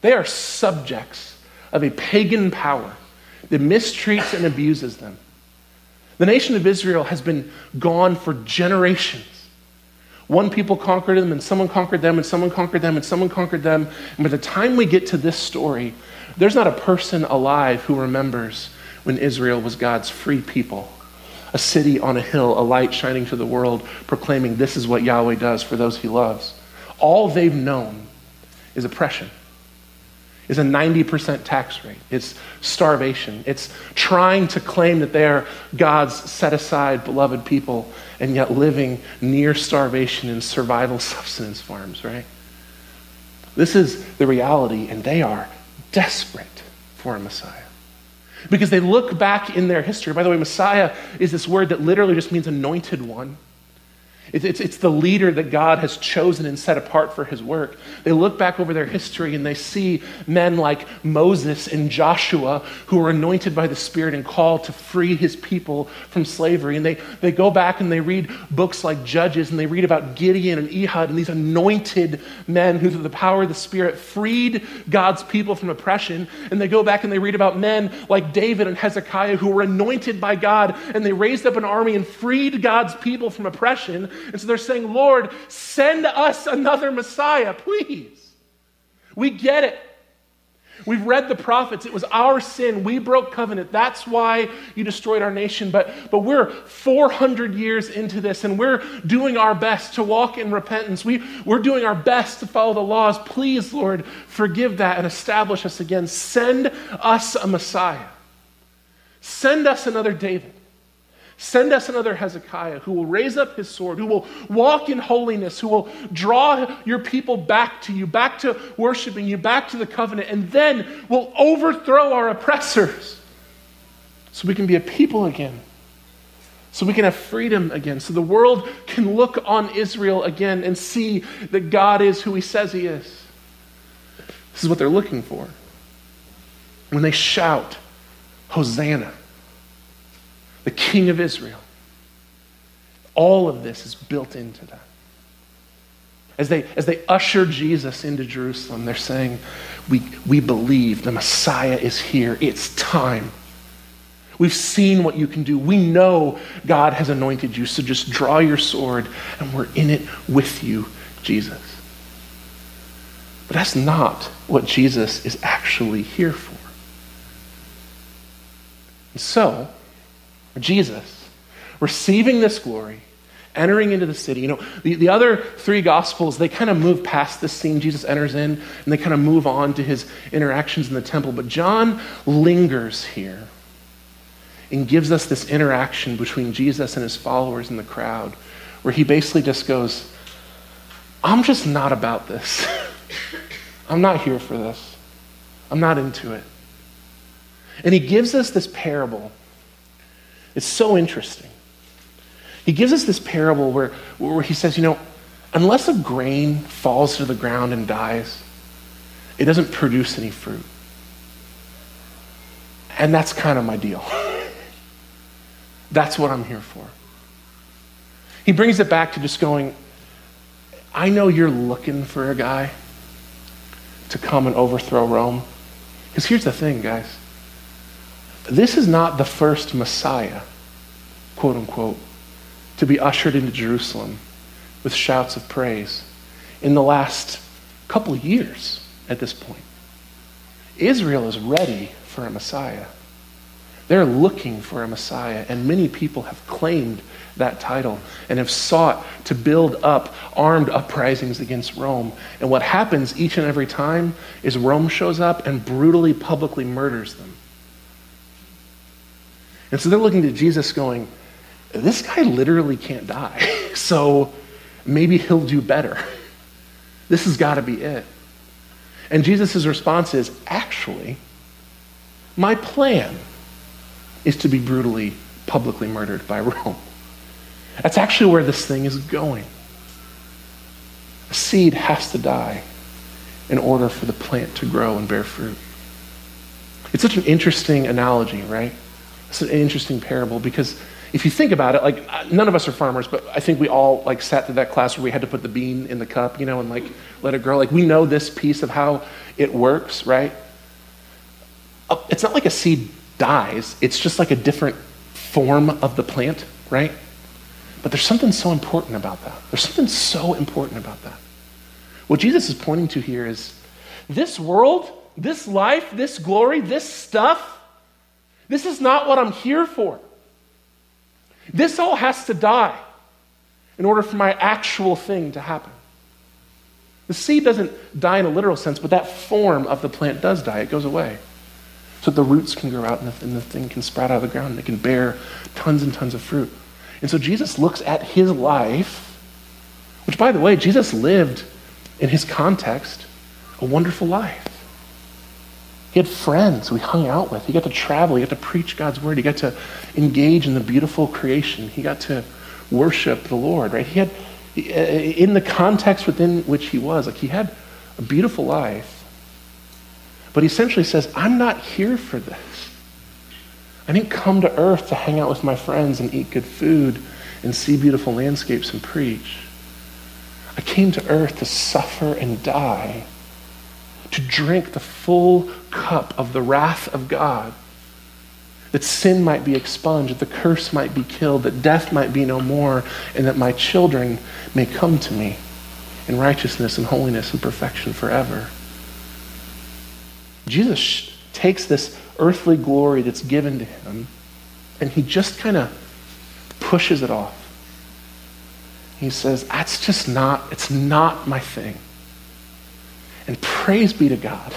They are subjects of a pagan power that mistreats and abuses them. The nation of Israel has been gone for generations. One people conquered them, and someone conquered them, and someone conquered them, and someone conquered them. And by the time we get to this story, there's not a person alive who remembers when Israel was God's free people, a city on a hill, a light shining to the world, proclaiming this is what Yahweh does for those he loves. All they've known is oppression is a 90% tax rate. It's starvation. It's trying to claim that they are God's set aside, beloved people, and yet living near starvation in survival subsistence farms, right? This is the reality, and they are desperate for a Messiah. Because they look back in their history. By the way, Messiah is this word that literally just means anointed one. It's, it's, it's, the leader that God has chosen and set apart for his work. They look back over their history and they see men like Moses and Joshua who were anointed by the Spirit and called to free his people from slavery. And they, they go back and they read books like Judges and they read about Gideon and Ehud and these anointed men who, through the power of the Spirit, freed God's people from oppression. And they go back and they read about men like David and Hezekiah who were anointed by God and they raised up an army and freed God's people from oppression. And so they're saying, Lord, send us another Messiah, please. We get it. We've read the prophets. It was our sin. We broke covenant. That's why you destroyed our nation. But, but we're 400 years into this and we're doing our best to walk in repentance. We, we're doing our best to follow the laws. Please, Lord, forgive that and establish us again. Send us a Messiah. Send us another David. Send us another Hezekiah who will raise up his sword, who will walk in holiness, who will draw your people back to you, back to worshiping you, back to the covenant, and then will overthrow our oppressors so we can be a people again, so we can have freedom again, so the world can look on Israel again and see that God is who he says he is. This is what they're looking for. When they shout, Hosanna the King of Israel. All of this is built into that. As they, as they usher Jesus into Jerusalem, they're saying, we, we believe the Messiah is here. It's time. We've seen what you can do. We know God has anointed you, so just draw your sword and we're in it with you, Jesus. But that's not what Jesus is actually here for. And so, Jesus, receiving this glory, entering into the city. You know, the, the other three gospels, they kind of move past this scene Jesus enters in, and they kind of move on to his interactions in the temple. But John lingers here and gives us this interaction between Jesus and his followers in the crowd, where he basically just goes, I'm just not about this. I'm not here for this. I'm not into it. And he gives us this parable it's so interesting. He gives us this parable where, where he says, you know, unless a grain falls to the ground and dies, it doesn't produce any fruit. And that's kind of my deal. that's what I'm here for. He brings it back to just going, I know you're looking for a guy to come and overthrow Rome. Because here's the thing, guys this is not the first Messiah, quote unquote, to be ushered into Jerusalem with shouts of praise in the last couple years at this point. Israel is ready for a Messiah. They're looking for a Messiah, and many people have claimed that title and have sought to build up armed uprisings against Rome. And what happens each and every time is Rome shows up and brutally, publicly murders them. And so they're looking to Jesus going, this guy literally can't die. so maybe he'll do better. This has got to be it. And Jesus' response is actually, my plan is to be brutally, publicly murdered by Rome. That's actually where this thing is going. A seed has to die in order for the plant to grow and bear fruit. It's such an interesting analogy, right? It's an interesting parable because if you think about it, like none of us are farmers, but I think we all like sat through that class where we had to put the bean in the cup, you know, and like let it grow. Like we know this piece of how it works, right? Uh, it's not like a seed dies. It's just like a different form of the plant, right? But there's something so important about that. There's something so important about that. What Jesus is pointing to here is this world, this life, this glory, this stuff this is not what I'm here for. This all has to die in order for my actual thing to happen. The seed doesn't die in a literal sense, but that form of the plant does die. It goes away. So the roots can grow out and the, and the thing can sprout out of the ground and it can bear tons and tons of fruit. And so Jesus looks at his life, which, by the way, Jesus lived in his context a wonderful life. He had friends we hung out with. He got to travel. He got to preach God's word. He got to engage in the beautiful creation. He got to worship the Lord, right? He had, in the context within which he was, like he had a beautiful life. But he essentially says, I'm not here for this. I didn't come to earth to hang out with my friends and eat good food and see beautiful landscapes and preach. I came to earth to suffer and die to drink the full cup of the wrath of God, that sin might be expunged, that the curse might be killed, that death might be no more, and that my children may come to me in righteousness and holiness and perfection forever. Jesus takes this earthly glory that's given to him and he just kind of pushes it off. He says, That's just not, it's not my thing. And praise be to God,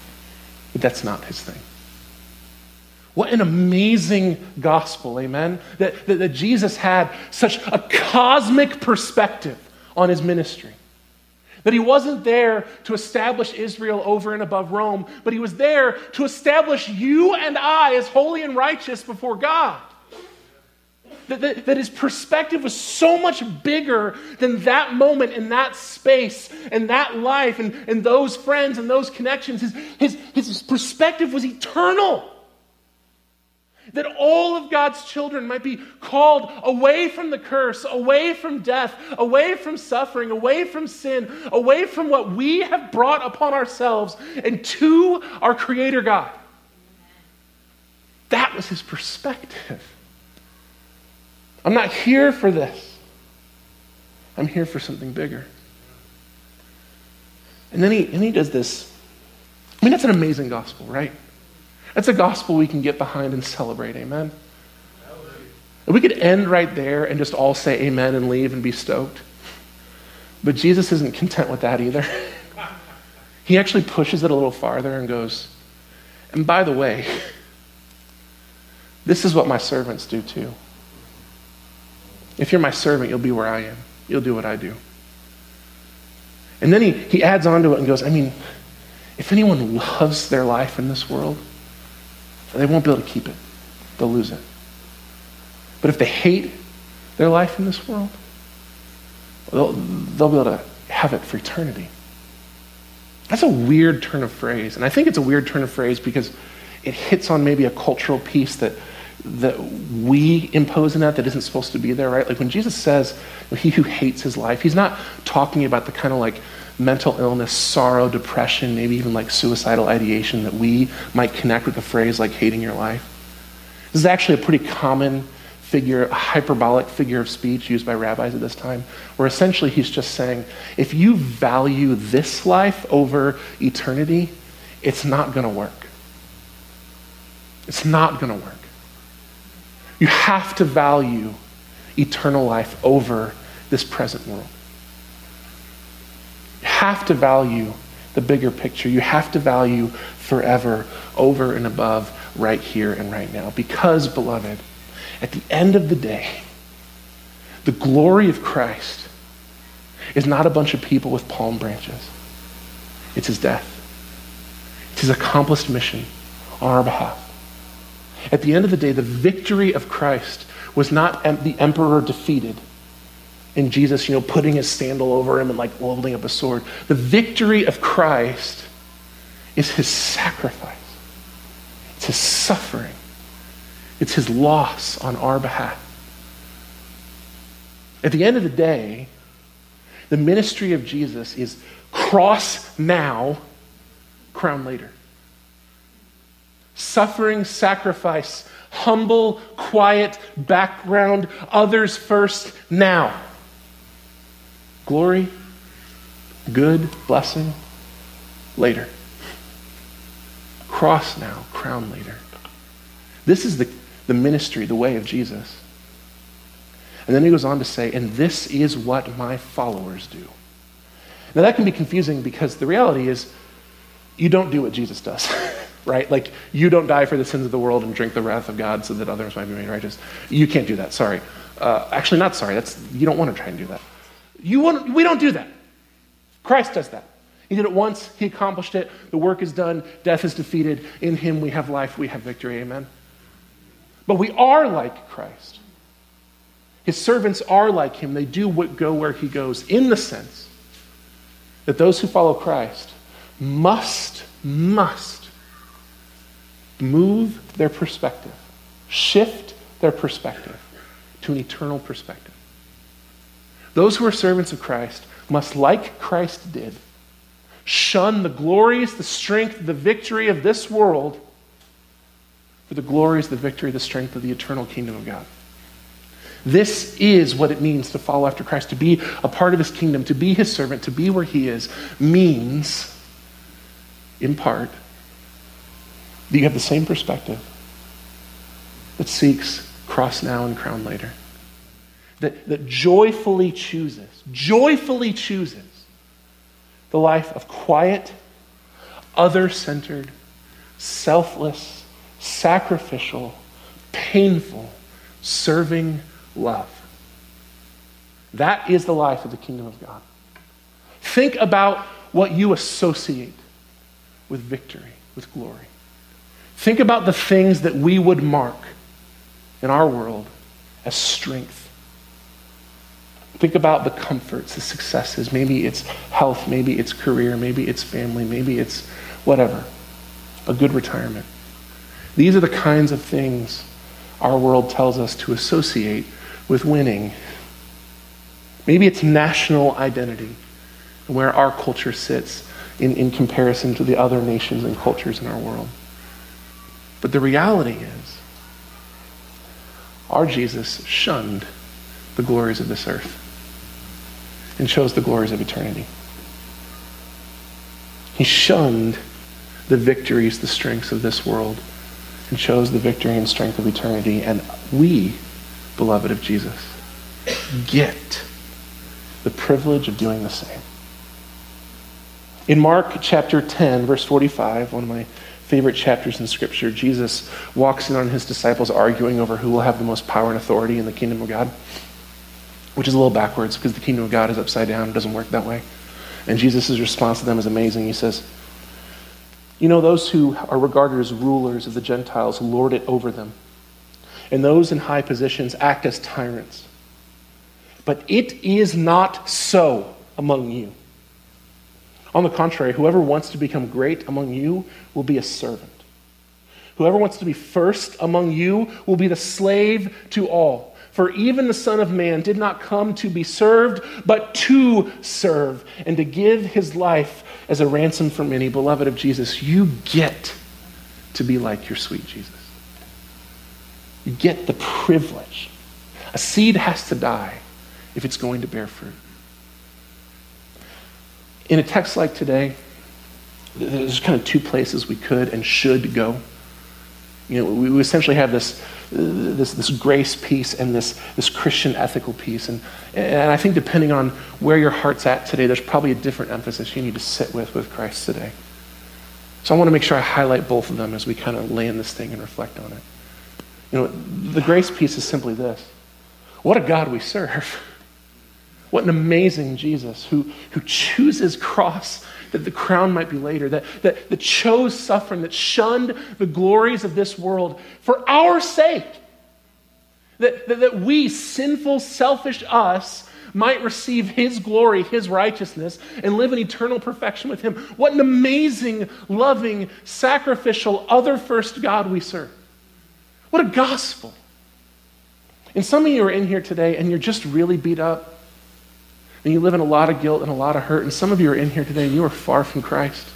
but that's not his thing. What an amazing gospel, amen? That, that, that, Jesus had such a cosmic perspective on his ministry. That he wasn't there to establish Israel over and above Rome, but he was there to establish you and I as holy and righteous before God. That, that, that, his perspective was so much bigger than that moment and that space and that life and, and those friends and those connections. His, his, his perspective was eternal. That all of God's children might be called away from the curse, away from death, away from suffering, away from sin, away from what we have brought upon ourselves, and to our Creator God. That was his perspective. I'm not here for this. I'm here for something bigger. And then he, and he does this. I mean, that's an amazing gospel, right? That's a gospel we can get behind and celebrate. Amen. And we could end right there and just all say amen and leave and be stoked. But Jesus isn't content with that either. he actually pushes it a little farther and goes, and by the way, this is what my servants do too. If you're my servant, you'll be where I am. You'll do what I do. And then he, he adds on to it and goes, I mean, if anyone loves their life in this world, they won't be able to keep it. They'll lose it. But if they hate their life in this world, they'll, they'll be able to have it for eternity. That's a weird turn of phrase. And I think it's a weird turn of phrase because it hits on maybe a cultural piece that that we impose in that that isn't supposed to be there, right? Like when Jesus says, he who hates his life, he's not talking about the kind of like mental illness, sorrow, depression, maybe even like suicidal ideation that we might connect with the phrase like hating your life. This is actually a pretty common figure, a hyperbolic figure of speech used by rabbis at this time, where essentially he's just saying, if you value this life over eternity, it's not going to work. It's not going to work. You have to value eternal life over this present world. You have to value the bigger picture. You have to value forever over and above right here and right now. Because, beloved, at the end of the day, the glory of Christ is not a bunch of people with palm branches, it's his death, it's his accomplished mission on our behalf. At the end of the day, the victory of Christ was not the emperor defeated and Jesus, you know, putting his sandal over him and like holding up a sword. The victory of Christ is his sacrifice, it's his suffering, it's his loss on our behalf. At the end of the day, the ministry of Jesus is cross now, crown later suffering, sacrifice, humble, quiet, background, others first, now. Glory, good, blessing, later. Cross now, crown later. This is the, the ministry, the way of Jesus. And then he goes on to say, and this is what my followers do. Now that can be confusing because the reality is you don't do what Jesus does. right? Like, you don't die for the sins of the world and drink the wrath of God so that others might be made righteous. You can't do that, sorry. Uh, actually, not sorry. That's, you don't want to try and do that. You want, we don't do that. Christ does that. He did it once, he accomplished it. The work is done, death is defeated. In him we have life, we have victory. Amen. But we are like Christ. His servants are like him. They do what, go where he goes, in the sense that those who follow Christ must, must move their perspective, shift their perspective to an eternal perspective. Those who are servants of Christ must, like Christ did, shun the glories, the strength, the victory of this world for the glories, the victory, the strength of the eternal kingdom of God. This is what it means to follow after Christ, to be a part of his kingdom, to be his servant, to be where he is, means, in part, that you have the same perspective that seeks cross now and crown later. That, that joyfully chooses, joyfully chooses the life of quiet, other centered, selfless, sacrificial, painful, serving love. That is the life of the kingdom of God. Think about what you associate with victory, with glory. Think about the things that we would mark in our world as strength. Think about the comforts, the successes. Maybe it's health, maybe it's career, maybe it's family, maybe it's whatever. A good retirement. These are the kinds of things our world tells us to associate with winning. Maybe it's national identity, where our culture sits in, in comparison to the other nations and cultures in our world. But the reality is, our Jesus shunned the glories of this earth and chose the glories of eternity. He shunned the victories, the strengths of this world, and chose the victory and strength of eternity. And we, beloved of Jesus, get the privilege of doing the same. In Mark chapter 10, verse 45, one of my favorite chapters in Scripture, Jesus walks in on his disciples arguing over who will have the most power and authority in the kingdom of God, which is a little backwards because the kingdom of God is upside down. It doesn't work that way. And Jesus' response to them is amazing. He says, You know, those who are regarded as rulers of the Gentiles lord it over them, and those in high positions act as tyrants. But it is not so among you. On the contrary, whoever wants to become great among you will be a servant. Whoever wants to be first among you will be the slave to all. For even the Son of Man did not come to be served, but to serve, and to give his life as a ransom for many. Beloved of Jesus, you get to be like your sweet Jesus. You get the privilege. A seed has to die if it's going to bear fruit. In a text like today, there's kind of two places we could and should go. You know, we essentially have this, this, this grace piece and this, this Christian ethical piece. And, and I think depending on where your heart's at today, there's probably a different emphasis you need to sit with with Christ today. So I want to make sure I highlight both of them as we kind of land this thing and reflect on it. You know, the grace piece is simply this. What a God we serve. What an amazing Jesus who, who chooses cross that the crown might be later, that, that, that chose suffering, that shunned the glories of this world for our sake. That, that, that we, sinful, selfish us, might receive his glory, his righteousness, and live in eternal perfection with him. What an amazing, loving, sacrificial, other first God we serve. What a gospel. And some of you are in here today and you're just really beat up and you live in a lot of guilt and a lot of hurt. And some of you are in here today and you are far from Christ.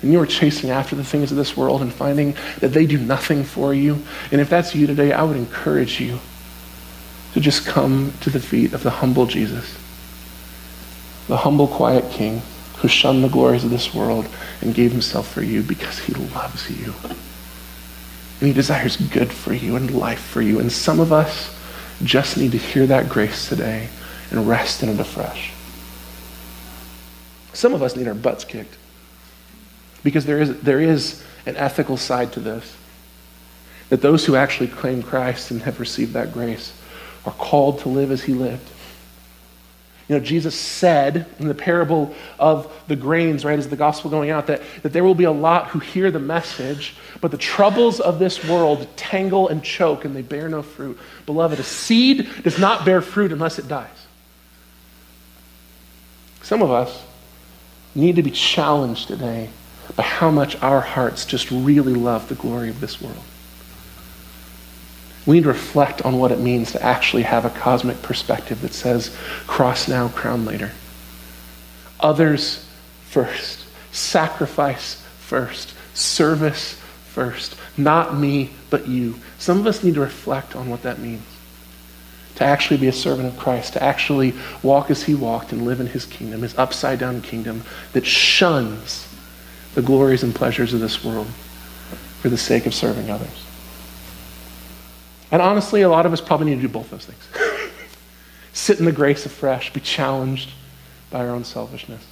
And you are chasing after the things of this world and finding that they do nothing for you. And if that's you today, I would encourage you to just come to the feet of the humble Jesus, the humble, quiet King who shunned the glories of this world and gave himself for you because he loves you. And he desires good for you and life for you. And some of us just need to hear that grace today and rest in it afresh. Some of us need our butts kicked because there is, there is an ethical side to this. That those who actually claim Christ and have received that grace are called to live as he lived. You know, Jesus said in the parable of the grains, right, as the gospel going out, that, that there will be a lot who hear the message, but the troubles of this world tangle and choke and they bear no fruit. Beloved, a seed does not bear fruit unless it dies. Some of us need to be challenged today by how much our hearts just really love the glory of this world. We need to reflect on what it means to actually have a cosmic perspective that says, cross now, crown later. Others first, sacrifice first, service first. Not me, but you. Some of us need to reflect on what that means to actually be a servant of Christ, to actually walk as he walked and live in his kingdom, his upside down kingdom that shuns the glories and pleasures of this world, for the sake of serving others. And honestly, a lot of us probably need to do both those things. Sit in the grace afresh, be challenged by our own selfishness.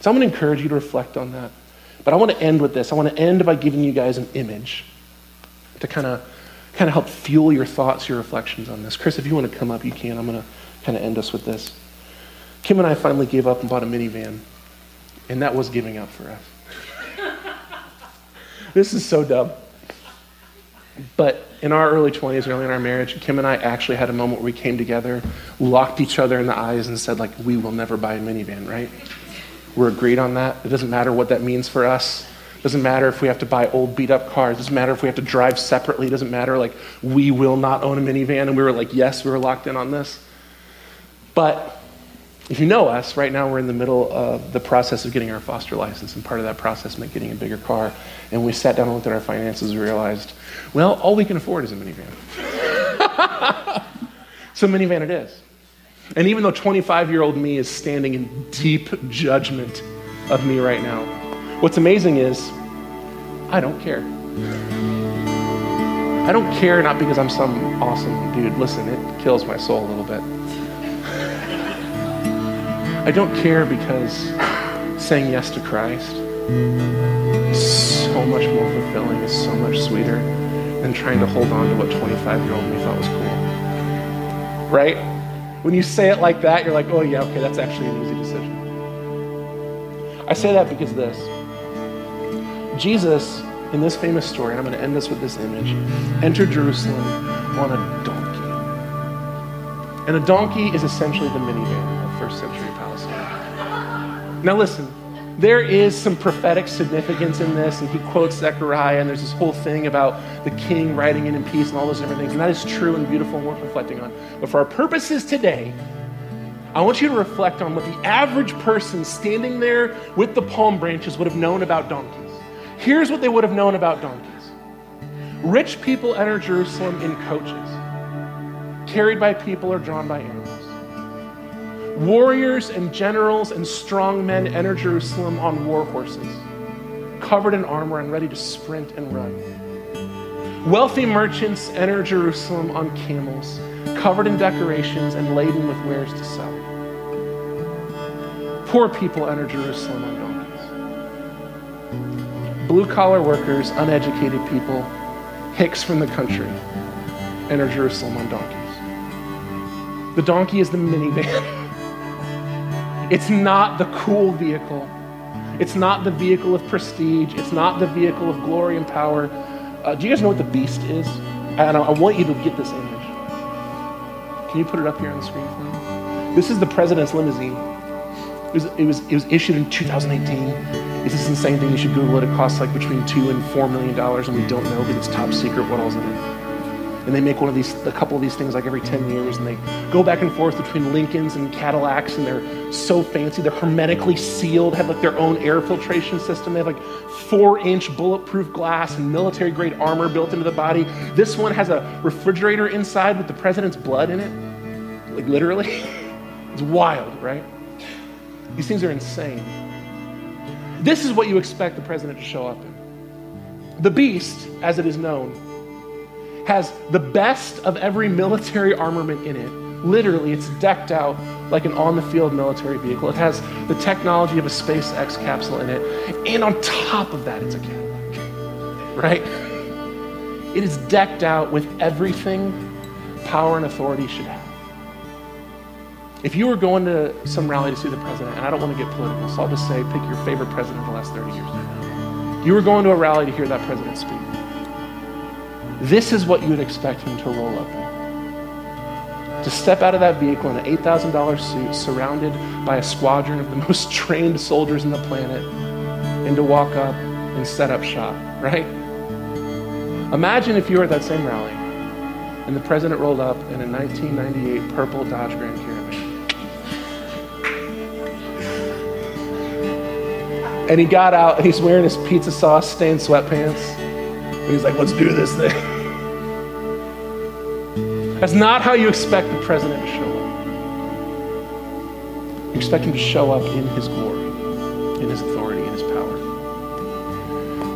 So I'm going to encourage you to reflect on that. But I want to end with this. I want to end by giving you guys an image to kind of kind of help fuel your thoughts, your reflections on this. Chris, if you want to come up, you can. I'm going to kind of end us with this. Kim and I finally gave up and bought a minivan, and that was giving up for us. this is so dumb. But in our early 20s, early in our marriage, Kim and I actually had a moment where we came together, locked each other in the eyes, and said, like, we will never buy a minivan, right? We're agreed on that. It doesn't matter what that means for us. Doesn't matter if we have to buy old beat up cars. Doesn't matter if we have to drive separately. Doesn't matter. Like, we will not own a minivan. And we were like, yes, we were locked in on this. But if you know us, right now we're in the middle of the process of getting our foster license. And part of that process meant getting a bigger car. And we sat down and looked at our finances and realized, well, all we can afford is a minivan. so, minivan it is. And even though 25 year old me is standing in deep judgment of me right now, what's amazing is I don't care. I don't care not because I'm some awesome dude. Listen, it kills my soul a little bit. I don't care because saying yes to Christ is so much more fulfilling, is so much sweeter than trying to hold on to what 25 year old me thought was cool. Right? When you say it like that, you're like, oh, yeah, okay, that's actually an easy decision. I say that because this Jesus, in this famous story, and I'm going to end this with this image, entered Jerusalem on a donkey. And a donkey is essentially the minivan of first century Palestine. Now, listen, there is some prophetic significance in this, and he quotes Zechariah, and there's this whole thing about the king riding in in peace and all those different things, and that is true and beautiful and worth reflecting on. But for our purposes today, I want you to reflect on what the average person standing there with the palm branches would have known about donkeys. Here's what they would have known about donkeys rich people enter Jerusalem in coaches, carried by people or drawn by animals. Warriors and generals and strong men enter Jerusalem on war horses, covered in armor and ready to sprint and run. Wealthy merchants enter Jerusalem on camels, covered in decorations and laden with wares to sell. Poor people enter Jerusalem on. Blue collar workers, uneducated people, hicks from the country enter Jerusalem on donkeys. The donkey is the minivan. It's not the cool vehicle. It's not the vehicle of prestige. It's not the vehicle of glory and power. Uh, do you guys know what the beast is? And I want you to get this image. Can you put it up here on the screen for me? This is the president's limousine. It was, it was, it was issued in 2018. It's this insane thing. You should Google it. It costs like between two and four million dollars, and we don't know because it's top secret what all's in it and they make one of these, a couple of these things like every 10 years, and they go back and forth between Lincolns and Cadillacs, and they're so fancy. They're hermetically sealed, have like their own air filtration system. They have like four inch bulletproof glass and military grade armor built into the body. This one has a refrigerator inside with the president's blood in it. Like literally. it's wild, right? These things are insane. This is what you expect the president to show up in. The beast, as it is known, has the best of every military armament in it. Literally, it's decked out like an on the field military vehicle. It has the technology of a SpaceX capsule in it. And on top of that, it's a Cadillac. Right? It is decked out with everything power and authority should have. If you were going to some rally to see the president, and I don't want to get political, so I'll just say pick your favorite president of the last 30 years. You were going to a rally to hear that president speak. This is what you would expect him to roll up in. To step out of that vehicle in an $8,000 suit, surrounded by a squadron of the most trained soldiers in the planet, and to walk up and set up shop, right? Imagine if you were at that same rally and the president rolled up in a 1998 purple Dodge Grand Caravan. And he got out and he's wearing his pizza sauce stained sweatpants he's like, let's do this thing. That's not how you expect the president to show up. You expect him to show up in his glory, in his authority, in his power.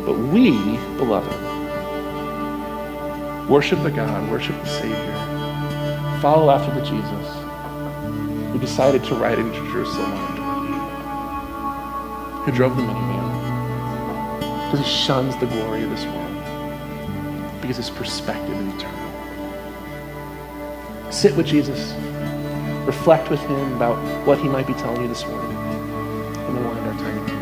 But we, beloved, Worship the God, worship the Savior. Follow after the Jesus who decided to ride into Jerusalem who drove the minivan because he shuns the glory of this world because his perspective is eternal. Sit with Jesus. Reflect with him about what he might be telling you this morning. And we'll end our time.